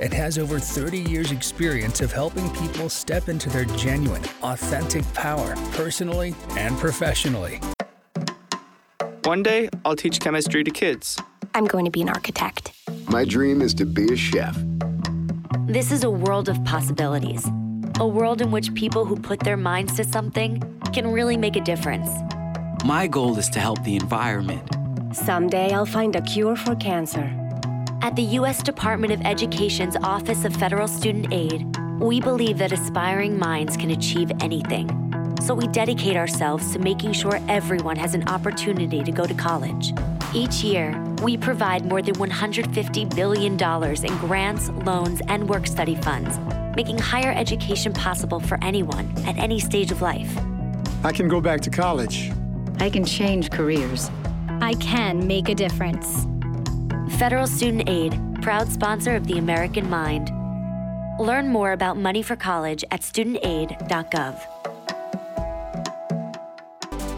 and has over 30 years' experience of helping people step into their genuine, authentic power, personally and professionally. One day, I'll teach chemistry to kids. I'm going to be an architect. My dream is to be a chef. This is a world of possibilities a world in which people who put their minds to something can really make a difference. My goal is to help the environment. Someday I'll find a cure for cancer. At the U.S. Department of Education's Office of Federal Student Aid, we believe that aspiring minds can achieve anything. So we dedicate ourselves to making sure everyone has an opportunity to go to college. Each year, we provide more than $150 billion in grants, loans, and work study funds making higher education possible for anyone at any stage of life. I can go back to college. I can change careers. I can make a difference. Federal Student Aid, proud sponsor of the American Mind. Learn more about money for college at studentaid.gov.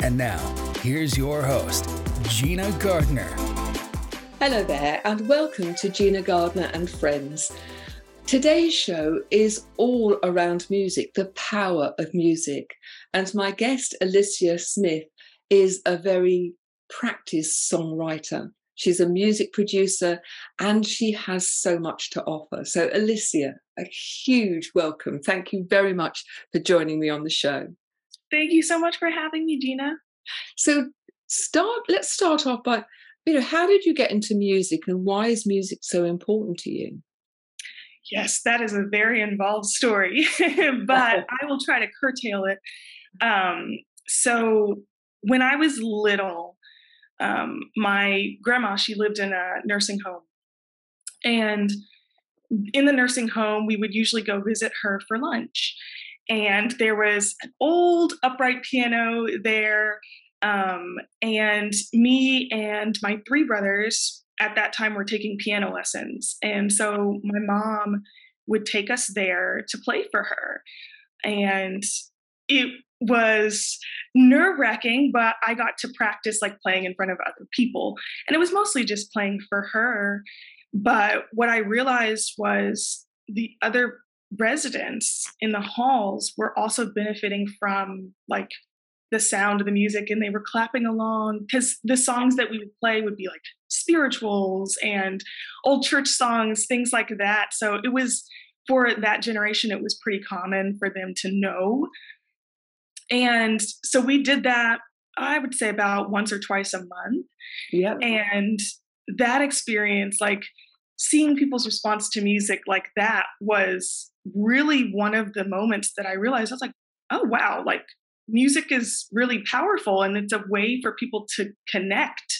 And now, here's your host, Gina Gardner. Hello there, and welcome to Gina Gardner and Friends. Today's show is all around music, the power of music. And my guest, Alicia Smith, is a very practiced songwriter. She's a music producer and she has so much to offer. So, Alicia, a huge welcome. Thank you very much for joining me on the show. Thank you so much for having me, Gina. So, start. Let's start off by, you know, how did you get into music, and why is music so important to you? Yes, that is a very involved story, but I will try to curtail it. Um, so, when I was little, um, my grandma, she lived in a nursing home. And in the nursing home, we would usually go visit her for lunch. And there was an old upright piano there. Um, and me and my three brothers at that time were taking piano lessons. And so my mom would take us there to play for her. And it was nerve wracking, but I got to practice like playing in front of other people. And it was mostly just playing for her. But what I realized was the other residents in the halls were also benefiting from like the sound of the music and they were clapping along because the songs that we would play would be like spirituals and old church songs, things like that. So it was for that generation, it was pretty common for them to know. And so we did that, I would say about once or twice a month. Yeah. And that experience, like seeing people's response to music like that, was really one of the moments that I realized I was like, oh, wow, like music is really powerful and it's a way for people to connect.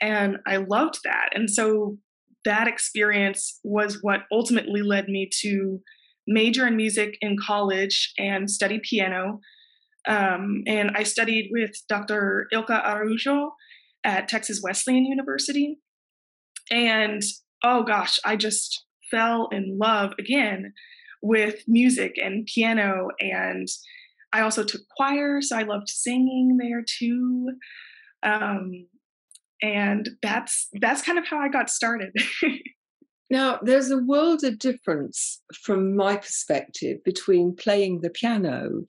And I loved that. And so that experience was what ultimately led me to major in music in college and study piano. Um, and I studied with Dr. Ilka Araujo at Texas Wesleyan University. And oh gosh, I just fell in love again with music and piano and I also took choir, so I loved singing there too. Um, and that's that's kind of how I got started. now, there's a world of difference from my perspective between playing the piano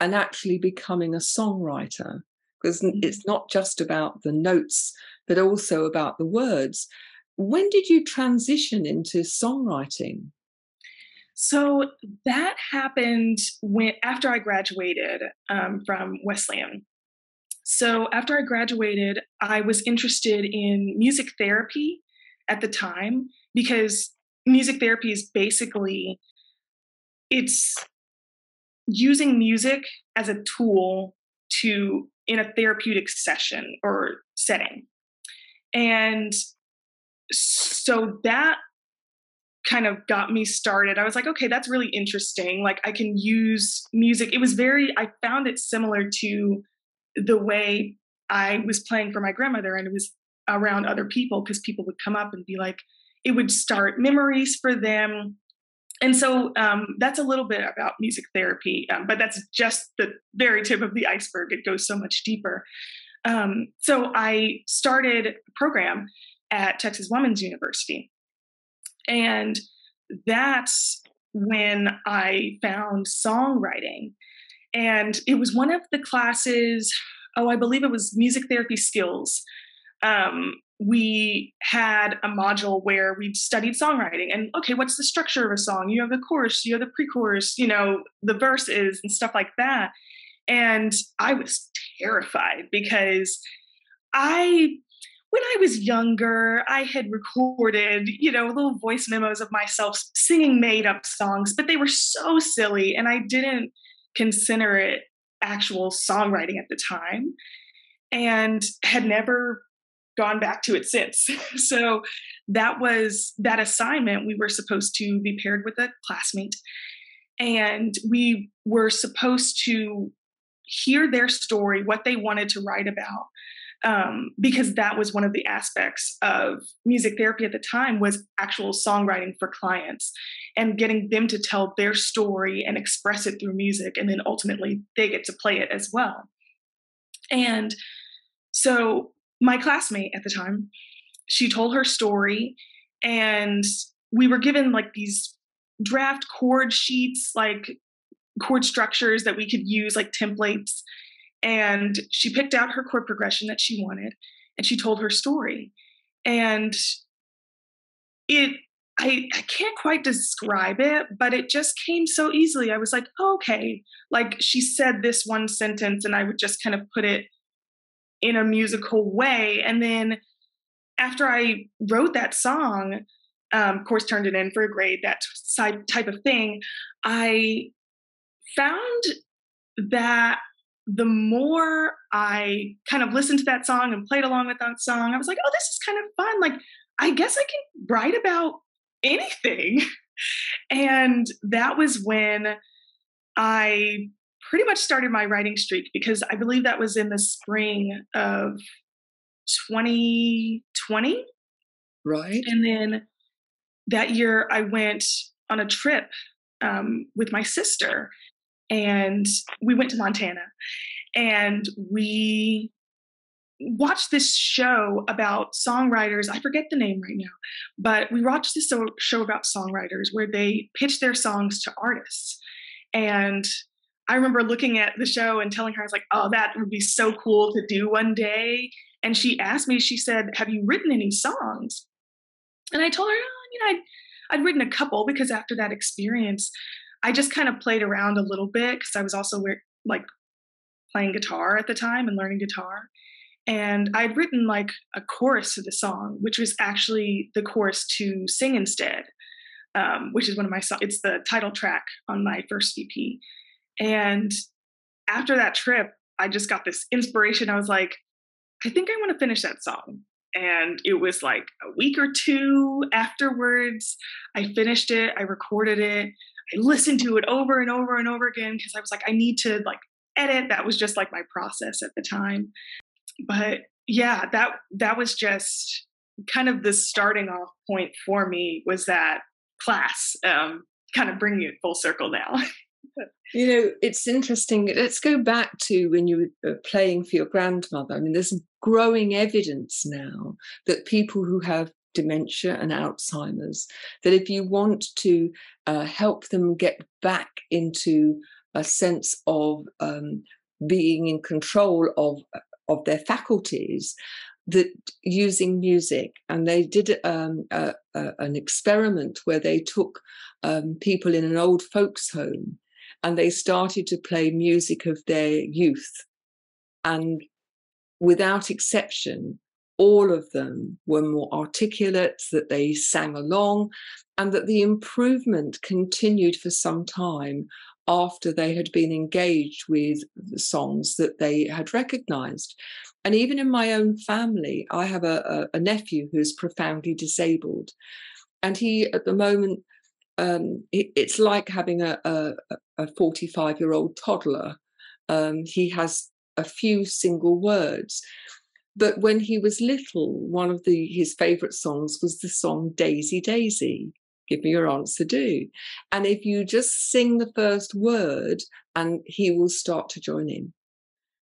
and actually becoming a songwriter, because mm-hmm. it's not just about the notes, but also about the words. When did you transition into songwriting? So that happened when after I graduated um, from Wesleyan. So after I graduated, I was interested in music therapy at the time because music therapy is basically it's using music as a tool to in a therapeutic session or setting. And so that kind of got me started. I was like, okay, that's really interesting. Like I can use music. It was very, I found it similar to the way I was playing for my grandmother and it was around other people because people would come up and be like, it would start memories for them. And so um, that's a little bit about music therapy, um, but that's just the very tip of the iceberg. It goes so much deeper. Um, so I started a program at Texas Women's University. And that's when I found songwriting. And it was one of the classes, oh, I believe it was music therapy skills. Um, we had a module where we studied songwriting and okay, what's the structure of a song? You have the chorus, you have the pre-chorus, you know, the verses and stuff like that. And I was terrified because I when I was younger, I had recorded, you know, little voice memos of myself singing made up songs, but they were so silly and I didn't consider it actual songwriting at the time and had never gone back to it since. so that was that assignment. We were supposed to be paired with a classmate and we were supposed to hear their story, what they wanted to write about um, because that was one of the aspects of music therapy at the time was actual songwriting for clients and getting them to tell their story and express it through music and then ultimately they get to play it as well and so my classmate at the time she told her story and we were given like these draft chord sheets like chord structures that we could use like templates and she picked out her chord progression that she wanted and she told her story. And it, I, I can't quite describe it, but it just came so easily. I was like, oh, okay. Like she said this one sentence, and I would just kind of put it in a musical way. And then after I wrote that song, um, of course, turned it in for a grade, that type of thing, I found that the more I kind of listened to that song and played along with that song, I was like, oh, this is kind of fun. Like, I guess I can write about anything. and that was when I pretty much started my writing streak because I believe that was in the spring of 2020. Right. And then that year I went on a trip um, with my sister and we went to Montana and we watched this show about songwriters. I forget the name right now, but we watched this show about songwriters where they pitch their songs to artists. And I remember looking at the show and telling her, I was like, oh, that would be so cool to do one day. And she asked me, she said, Have you written any songs? And I told her, oh, you know, I'd, I'd written a couple because after that experience, I just kind of played around a little bit because I was also like playing guitar at the time and learning guitar. And I'd written like a chorus to the song, which was actually the chorus to Sing Instead, um, which is one of my songs. It's the title track on my first EP. And after that trip, I just got this inspiration. I was like, I think I want to finish that song. And it was like a week or two afterwards, I finished it, I recorded it. I listened to it over and over and over again because I was like, I need to like edit. That was just like my process at the time. But yeah, that that was just kind of the starting off point for me was that class. Um, kind of bringing it full circle now. you know, it's interesting. Let's go back to when you were uh, playing for your grandmother. I mean, there's growing evidence now that people who have dementia and Alzheimer's, that if you want to uh, help them get back into a sense of um, being in control of of their faculties, that using music, and they did um, a, a, an experiment where they took um, people in an old folks' home and they started to play music of their youth, and without exception, all of them were more articulate, that they sang along, and that the improvement continued for some time after they had been engaged with the songs that they had recognized. And even in my own family, I have a, a, a nephew who's profoundly disabled. And he, at the moment, um, it, it's like having a, a 45 year old toddler. Um, he has a few single words. But when he was little, one of the his favorite songs was the song Daisy Daisy. Give me your answer, do. And if you just sing the first word, and he will start to join in.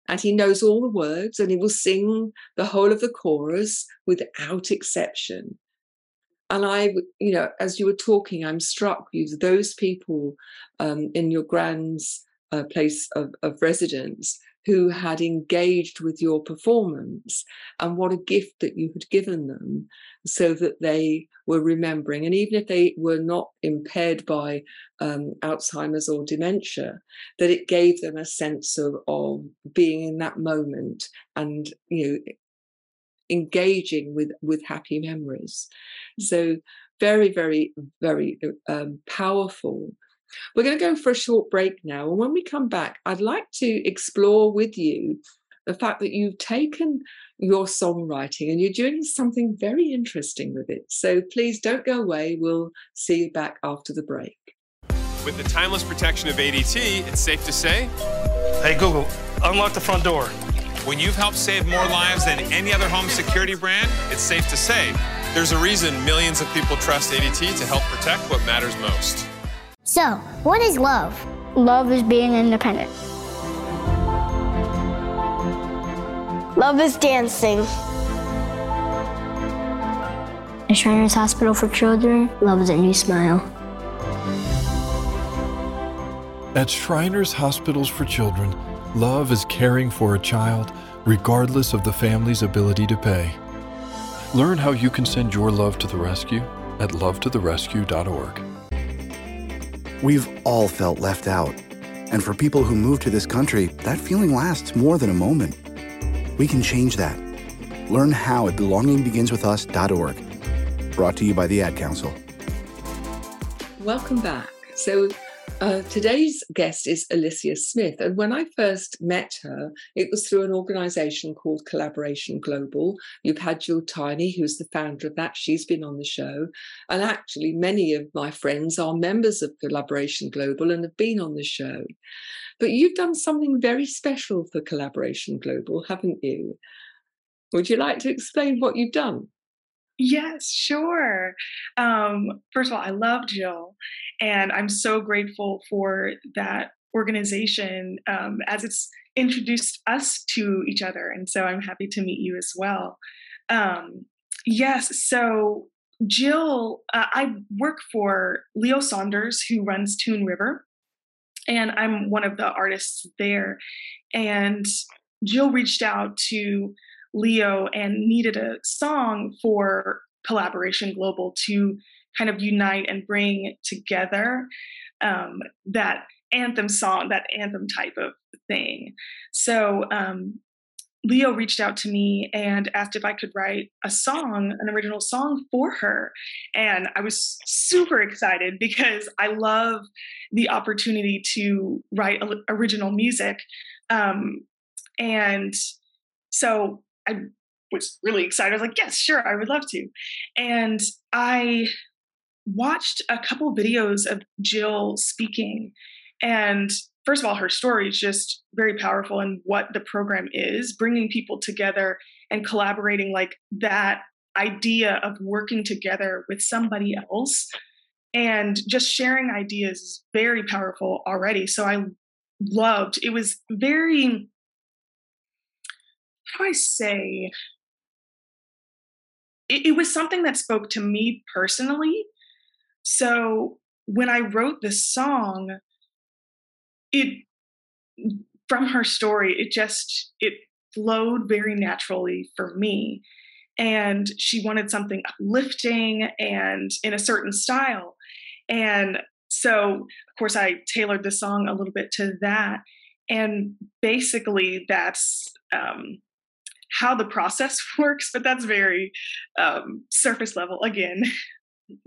And he knows all the words and he will sing the whole of the chorus without exception. And I, you know, as you were talking, I'm struck with those people um, in your grand's uh, place of, of residence who had engaged with your performance and what a gift that you had given them so that they were remembering. And even if they were not impaired by um, Alzheimer's or dementia, that it gave them a sense of, of being in that moment and, you know, engaging with, with happy memories. So very, very, very um, powerful we're going to go for a short break now. And when we come back, I'd like to explore with you the fact that you've taken your songwriting and you're doing something very interesting with it. So please don't go away. We'll see you back after the break. With the timeless protection of ADT, it's safe to say Hey, Google, unlock the front door. When you've helped save more lives than any other home security brand, it's safe to say there's a reason millions of people trust ADT to help protect what matters most. So, what is love? Love is being independent. Love is dancing. At Shriners Hospital for Children, love is a new smile. At Shriners Hospitals for Children, love is caring for a child regardless of the family's ability to pay. Learn how you can send your love to the rescue at lovetotherescue.org. We've all felt left out. And for people who move to this country, that feeling lasts more than a moment. We can change that. Learn how at belongingbeginswithus.org. Brought to you by the Ad Council. Welcome back. So, uh, today's guest is Alicia Smith. And when I first met her, it was through an organization called Collaboration Global. You've had Jill Tiny, who's the founder of that. She's been on the show. And actually, many of my friends are members of Collaboration Global and have been on the show. But you've done something very special for Collaboration Global, haven't you? Would you like to explain what you've done? Yes, sure. Um, first of all, I love Jill, and I'm so grateful for that organization um, as it's introduced us to each other. And so I'm happy to meet you as well. Um, yes, so Jill, uh, I work for Leo Saunders, who runs Toon River, and I'm one of the artists there. And Jill reached out to Leo and needed a song for Collaboration Global to kind of unite and bring together um, that anthem song, that anthem type of thing. So um, Leo reached out to me and asked if I could write a song, an original song for her. And I was super excited because I love the opportunity to write original music. Um, and so I was really excited. I was like, yes, sure, I would love to. And I watched a couple videos of Jill speaking. And first of all, her story is just very powerful and what the program is bringing people together and collaborating like that idea of working together with somebody else and just sharing ideas is very powerful already. So I loved it was very how do I say? It, it was something that spoke to me personally. So when I wrote this song, it from her story, it just it flowed very naturally for me. And she wanted something uplifting and in a certain style. And so, of course, I tailored the song a little bit to that. And basically, that's um, how the process works, but that's very um, surface level again.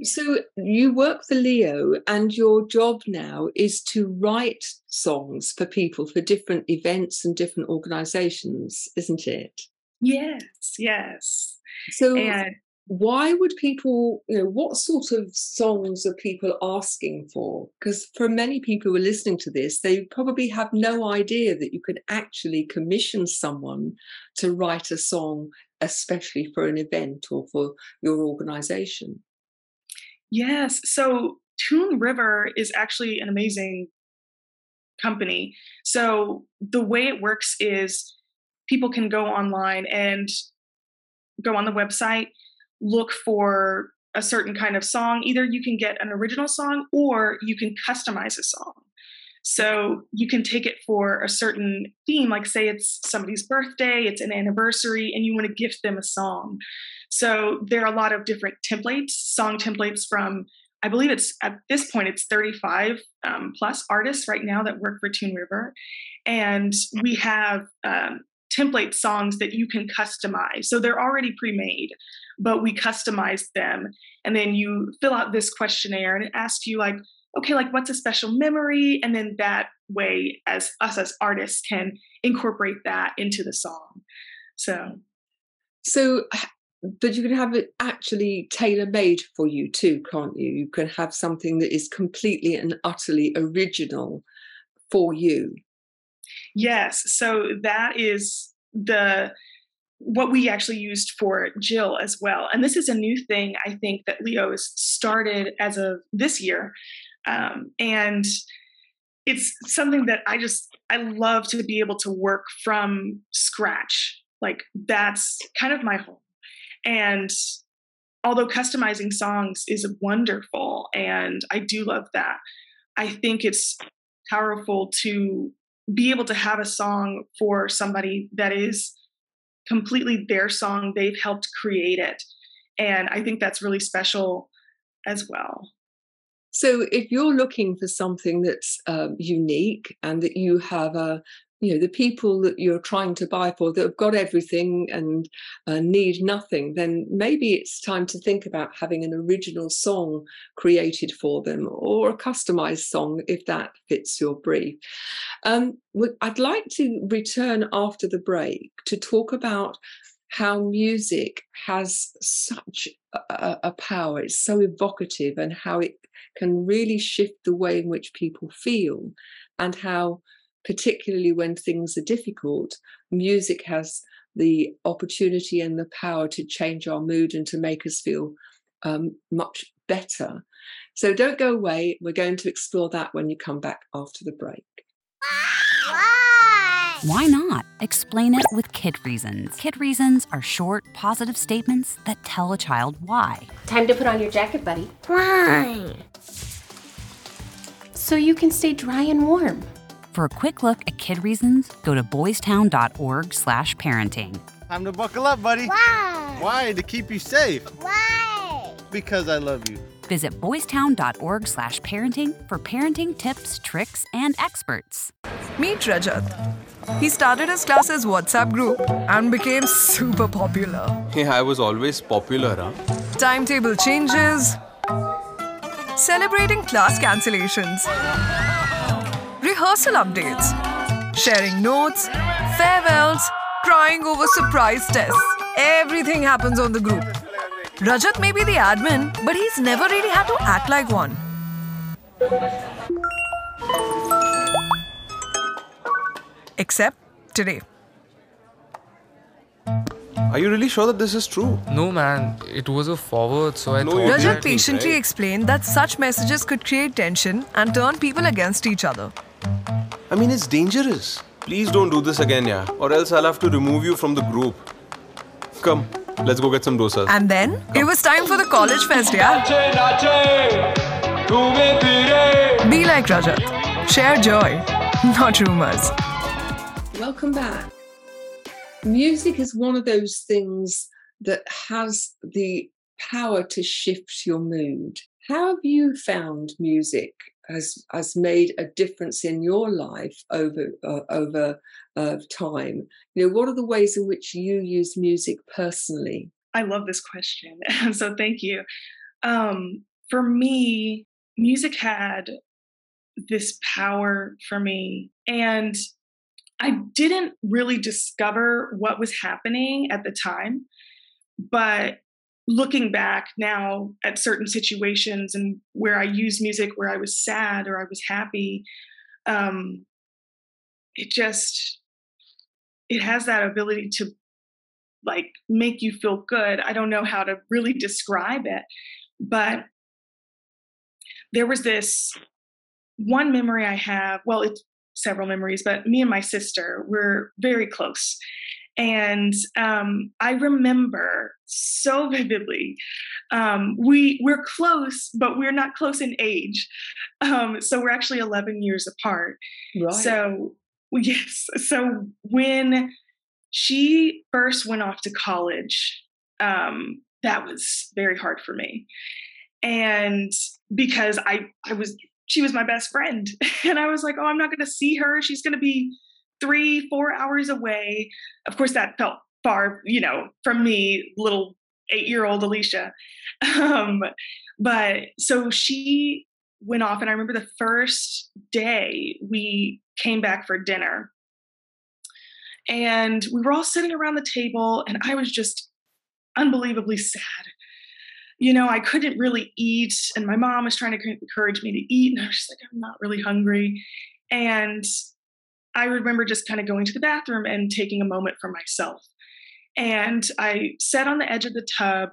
So you work for Leo, and your job now is to write songs for people for different events and different organizations, isn't it? Yes, yes. So and why would people, you know, what sort of songs are people asking for? Because for many people who are listening to this, they probably have no idea that you can actually commission someone to write a song, especially for an event or for your organization. Yes. So Toon River is actually an amazing company. So the way it works is people can go online and go on the website, look for a certain kind of song. Either you can get an original song or you can customize a song. So you can take it for a certain theme, like say it's somebody's birthday, it's an anniversary, and you want to gift them a song. So there are a lot of different templates, song templates from I believe it's at this point it's 35 um, plus artists right now that work for Toon River, and we have um, template songs that you can customize. So they're already pre-made, but we customize them, and then you fill out this questionnaire, and it asks you like, okay, like what's a special memory, and then that way, as us as artists can incorporate that into the song. So, so but you can have it actually tailor made for you too, can't you? You can have something that is completely and utterly original for you. Yes. So that is the what we actually used for Jill as well. And this is a new thing I think that Leo has started as of this year. Um, and it's something that I just I love to be able to work from scratch. Like that's kind of my home and although customizing songs is wonderful, and I do love that, I think it's powerful to be able to have a song for somebody that is completely their song. They've helped create it. And I think that's really special as well. So, if you're looking for something that's um, unique and that you have a you know the people that you're trying to buy for that have got everything and uh, need nothing then maybe it's time to think about having an original song created for them or a customized song if that fits your brief. Um, i'd like to return after the break to talk about how music has such a, a power. It's so evocative and how it can really shift the way in which people feel and how particularly when things are difficult, music has the opportunity and the power to change our mood and to make us feel um, much better. So don't go away. We're going to explore that when you come back after the break. Why not? Explain it with Kid Reasons. Kid Reasons are short, positive statements that tell a child why. Time to put on your jacket, buddy. Why? So you can stay dry and warm. For a quick look at Kid Reasons, go to boystown.org slash parenting. Time to buckle up, buddy. Why? Why? To keep you safe. Why? Because I love you. Visit boystown.org slash parenting for parenting tips, tricks, and experts. Meet Rajat. He started his class's WhatsApp group and became super popular. Hey, I was always popular, huh? Timetable changes, celebrating class cancellations rehearsal updates, sharing notes, farewells, crying over surprise tests. Everything happens on the group. Rajat may be the admin, but he's never really had to act like one. Except today. Are you really sure that this is true? No, man. It was a forward, so I no, thought. Rajat patiently right? explained that such messages could create tension and turn people against each other. I mean, it's dangerous. Please don't do this again, yeah, or else I'll have to remove you from the group. Come, let's go get some dosas. And then Come. it was time for the college fest, yeah. Be like Rajat. Share joy, not rumors. Welcome back. Music is one of those things that has the power to shift your mood. How have you found music has has made a difference in your life over uh, over uh, time. You know what are the ways in which you use music personally? I love this question. So thank you. Um, for me music had this power for me and i didn't really discover what was happening at the time but looking back now at certain situations and where I use music where I was sad or I was happy, um, it just it has that ability to like make you feel good. I don't know how to really describe it, but there was this one memory I have. Well, it's several memories, but me and my sister were very close. And um, I remember so vividly. Um, we we're close, but we're not close in age. Um, so we're actually 11 years apart. Right. So yes. So when she first went off to college, um, that was very hard for me, and because I I was she was my best friend, and I was like, oh, I'm not going to see her. She's going to be three, four hours away. Of course, that felt far, you know, from me, little eight year old Alicia. Um, but so she went off, and I remember the first day we came back for dinner. And we were all sitting around the table, and I was just unbelievably sad. You know, I couldn't really eat, and my mom was trying to encourage me to eat, and I was just like, I'm not really hungry. And I remember just kind of going to the bathroom and taking a moment for myself. And I sat on the edge of the tub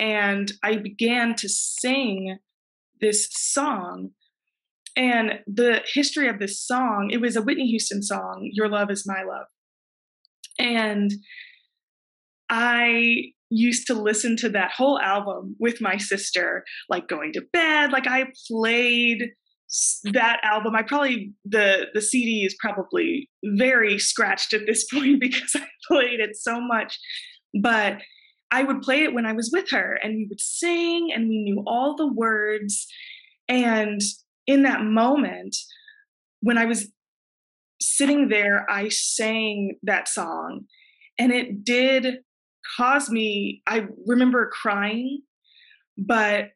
and I began to sing this song. And the history of this song, it was a Whitney Houston song, Your Love is My Love. And I used to listen to that whole album with my sister, like going to bed. Like I played that album i probably the the cd is probably very scratched at this point because i played it so much. But i would play it when i was with her and we would sing and we knew all the words. And in that moment when i was sitting there i sang that song and it did cause me i remember crying but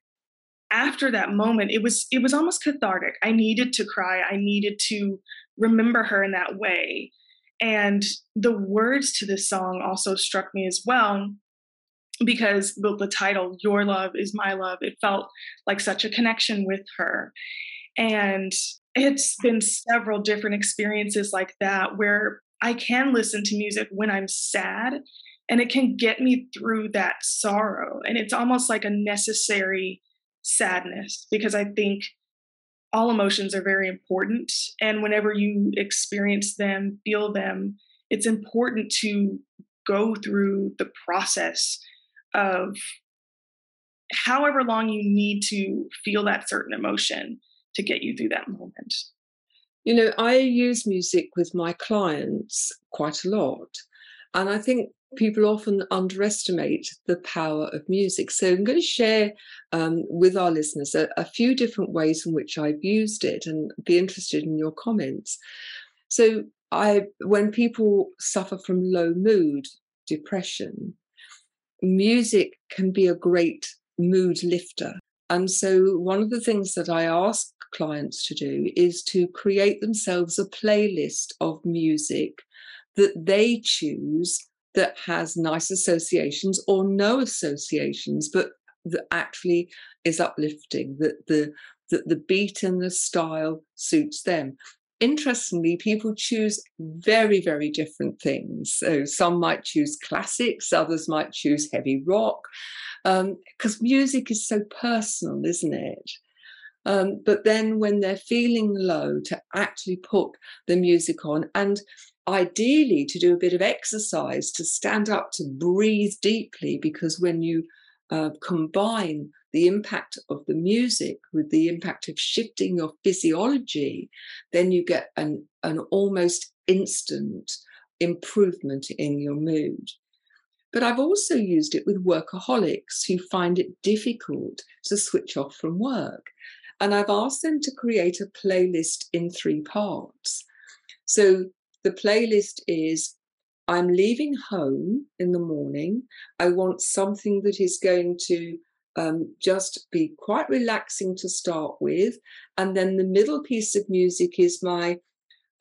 after that moment it was it was almost cathartic. I needed to cry. I needed to remember her in that way. And the words to this song also struck me as well because the, the title your love is my love it felt like such a connection with her. And it's been several different experiences like that where i can listen to music when i'm sad and it can get me through that sorrow. And it's almost like a necessary sadness because I think all emotions are very important. And whenever you experience them, feel them, it's important to go through the process of however long you need to feel that certain emotion to get you through that moment. You know, I use music with my clients quite a lot. And I think people often underestimate the power of music. So I'm going to share um, with our listeners a, a, few different ways in which I've used it and be interested in your comments. So I, when people suffer from low mood, depression, music can be a great mood lifter. And so one of the things that I ask clients to do is to create themselves a playlist of music that they choose that has nice associations or no associations, but that actually is uplifting, that the that the beat and the style suits them. Interestingly, people choose very, very different things. So some might choose classics, others might choose heavy rock, because um, music is so personal, isn't it? Um, but then when they're feeling low, to actually put the music on and ideally to do a bit of exercise, to stand up, to breathe deeply, because when you uh, combine the impact of the music with the impact of shifting your physiology, then you get an, an almost instant improvement in your mood. But I've also used it with workaholics who find it difficult to switch off from work. And I've asked them to create a playlist in three parts. So the playlist is I'm leaving home in the morning. I want something that is going to um, just be quite relaxing to start with. And then the middle piece of music is my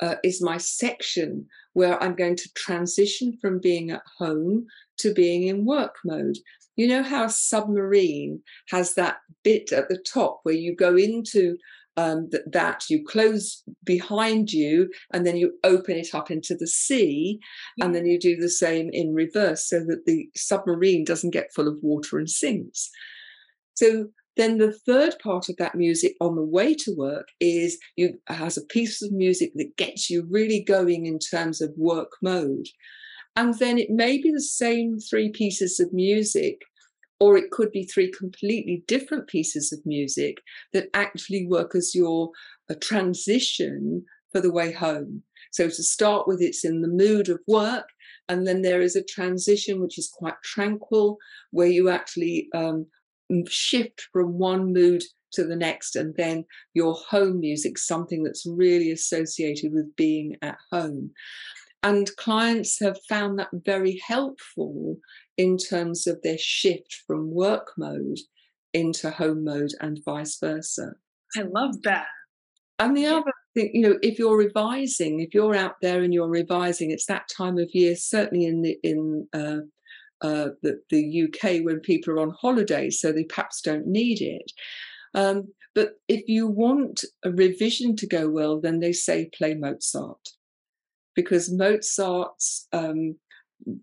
uh, is my section where I'm going to transition from being at home to being in work mode. You know how submarine has that bit at the top where you go into um, th- that you close behind you and then you open it up into the sea and then you do the same in reverse so that the submarine doesn't get full of water and sinks. So then the third part of that music on the way to work is you has a piece of music that gets you really going in terms of work mode. And then it may be the same three pieces of music or it could be three completely different pieces of music that actually work as your a transition for the way home. So to start with, it's in the mood of work, and then there is a transition which is quite tranquil, where you actually um, shift from one mood to the next, and then your home music, something that's really associated with being at home. And clients have found that very helpful in terms of their shift from work mode into home mode and vice versa. I love that. And the other thing, you know, if you're revising, if you're out there and you're revising, it's that time of year, certainly in the in uh, uh, the, the UK when people are on holiday, so they perhaps don't need it. Um, but if you want a revision to go well, then they say play Mozart because Mozart's um,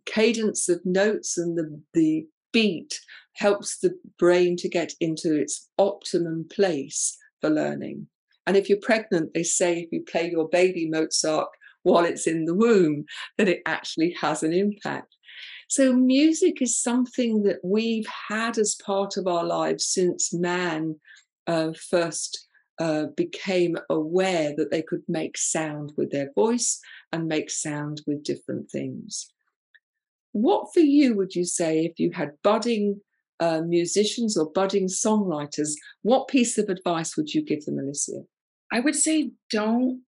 cadence of notes and the, the beat helps the brain to get into its optimum place for learning. And if you're pregnant, they say if you play your baby Mozart while it's in the womb, that it actually has an impact. So, music is something that we've had as part of our lives since man uh, first uh, became aware that they could make sound with their voice and make sound with different things. What for you would you say if you had budding uh, musicians or budding songwriters? What piece of advice would you give them, Alicia? I would say don't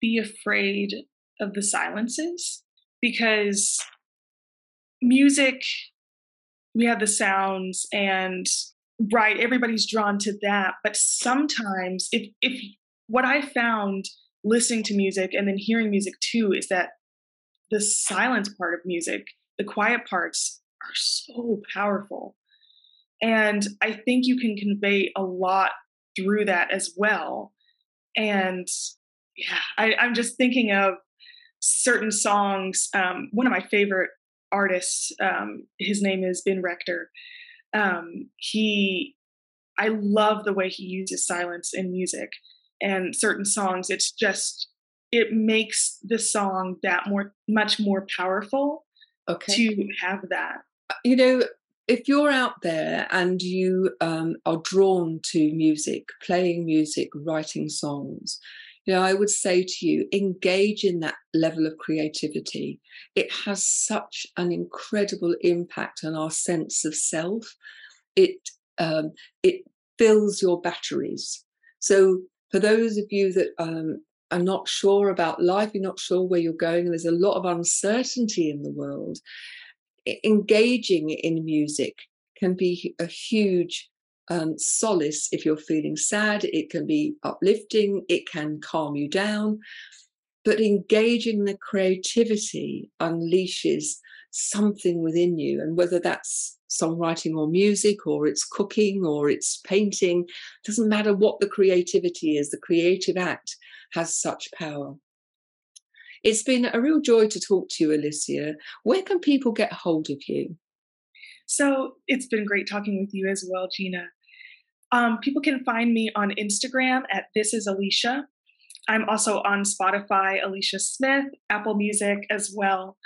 be afraid of the silences because music, we have the sounds and right, everybody's drawn to that. But sometimes if if what I found listening to music and then hearing music too is that the silence part of music, the quiet parts are so powerful. And I think you can convey a lot through that as well. And yeah, I, am just thinking of certain songs. Um, one of my favorite artists, um, his name is Ben Rector. Um, he, I love the way he uses silence in music and certain songs. It's just it makes the song that more much more powerful okay. to have that uh, you know if you're out there and you um, are drawn to music playing music writing songs you know i would say to you engage in that level of creativity it has such an incredible impact on our sense of self it um, it fills your batteries so for those of you that um, are not sure about life, you're not sure where you're going, and there's a lot of uncertainty in the world, engaging in music can be a huge um, solace if you're feeling sad. It can be uplifting, it can calm you down. But engaging the creativity unleashes something within you, and whether that's songwriting or music or it's cooking or it's painting doesn't matter what the creativity is the creative act has such power. It's been a real joy to talk to you, Alicia. Where can people get hold of you? So it's been great talking with you as well, Gina. Um, people can find me on Instagram at This Is Alicia. I'm also on Spotify, Alicia Smith, Apple Music as well,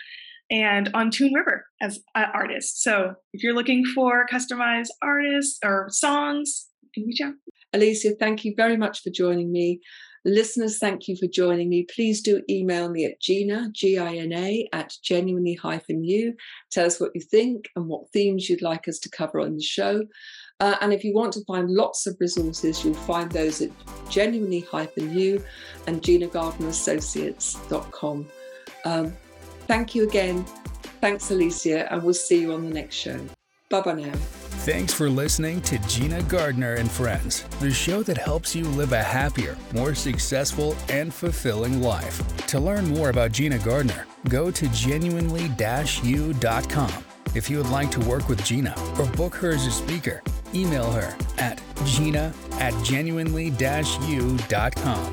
and on Toon River as an artist. So if you're looking for customized artists or songs, you can reach out. Alicia, thank you very much for joining me. Listeners, thank you for joining me. Please do email me at Gina, G I N A, at genuinely hyphen you. Tell us what you think and what themes you'd like us to cover on the show. Uh, and if you want to find lots of resources, you'll find those at genuinely hyphen you and ginagardnerassociates.com. Um, thank you again. Thanks, Alicia, and we'll see you on the next show. Bye bye now. Thanks for listening to Gina Gardner and Friends, the show that helps you live a happier, more successful, and fulfilling life. To learn more about Gina Gardner, go to genuinely-u.com. If you would like to work with Gina or book her as a speaker, email her at gina at genuinely-u.com.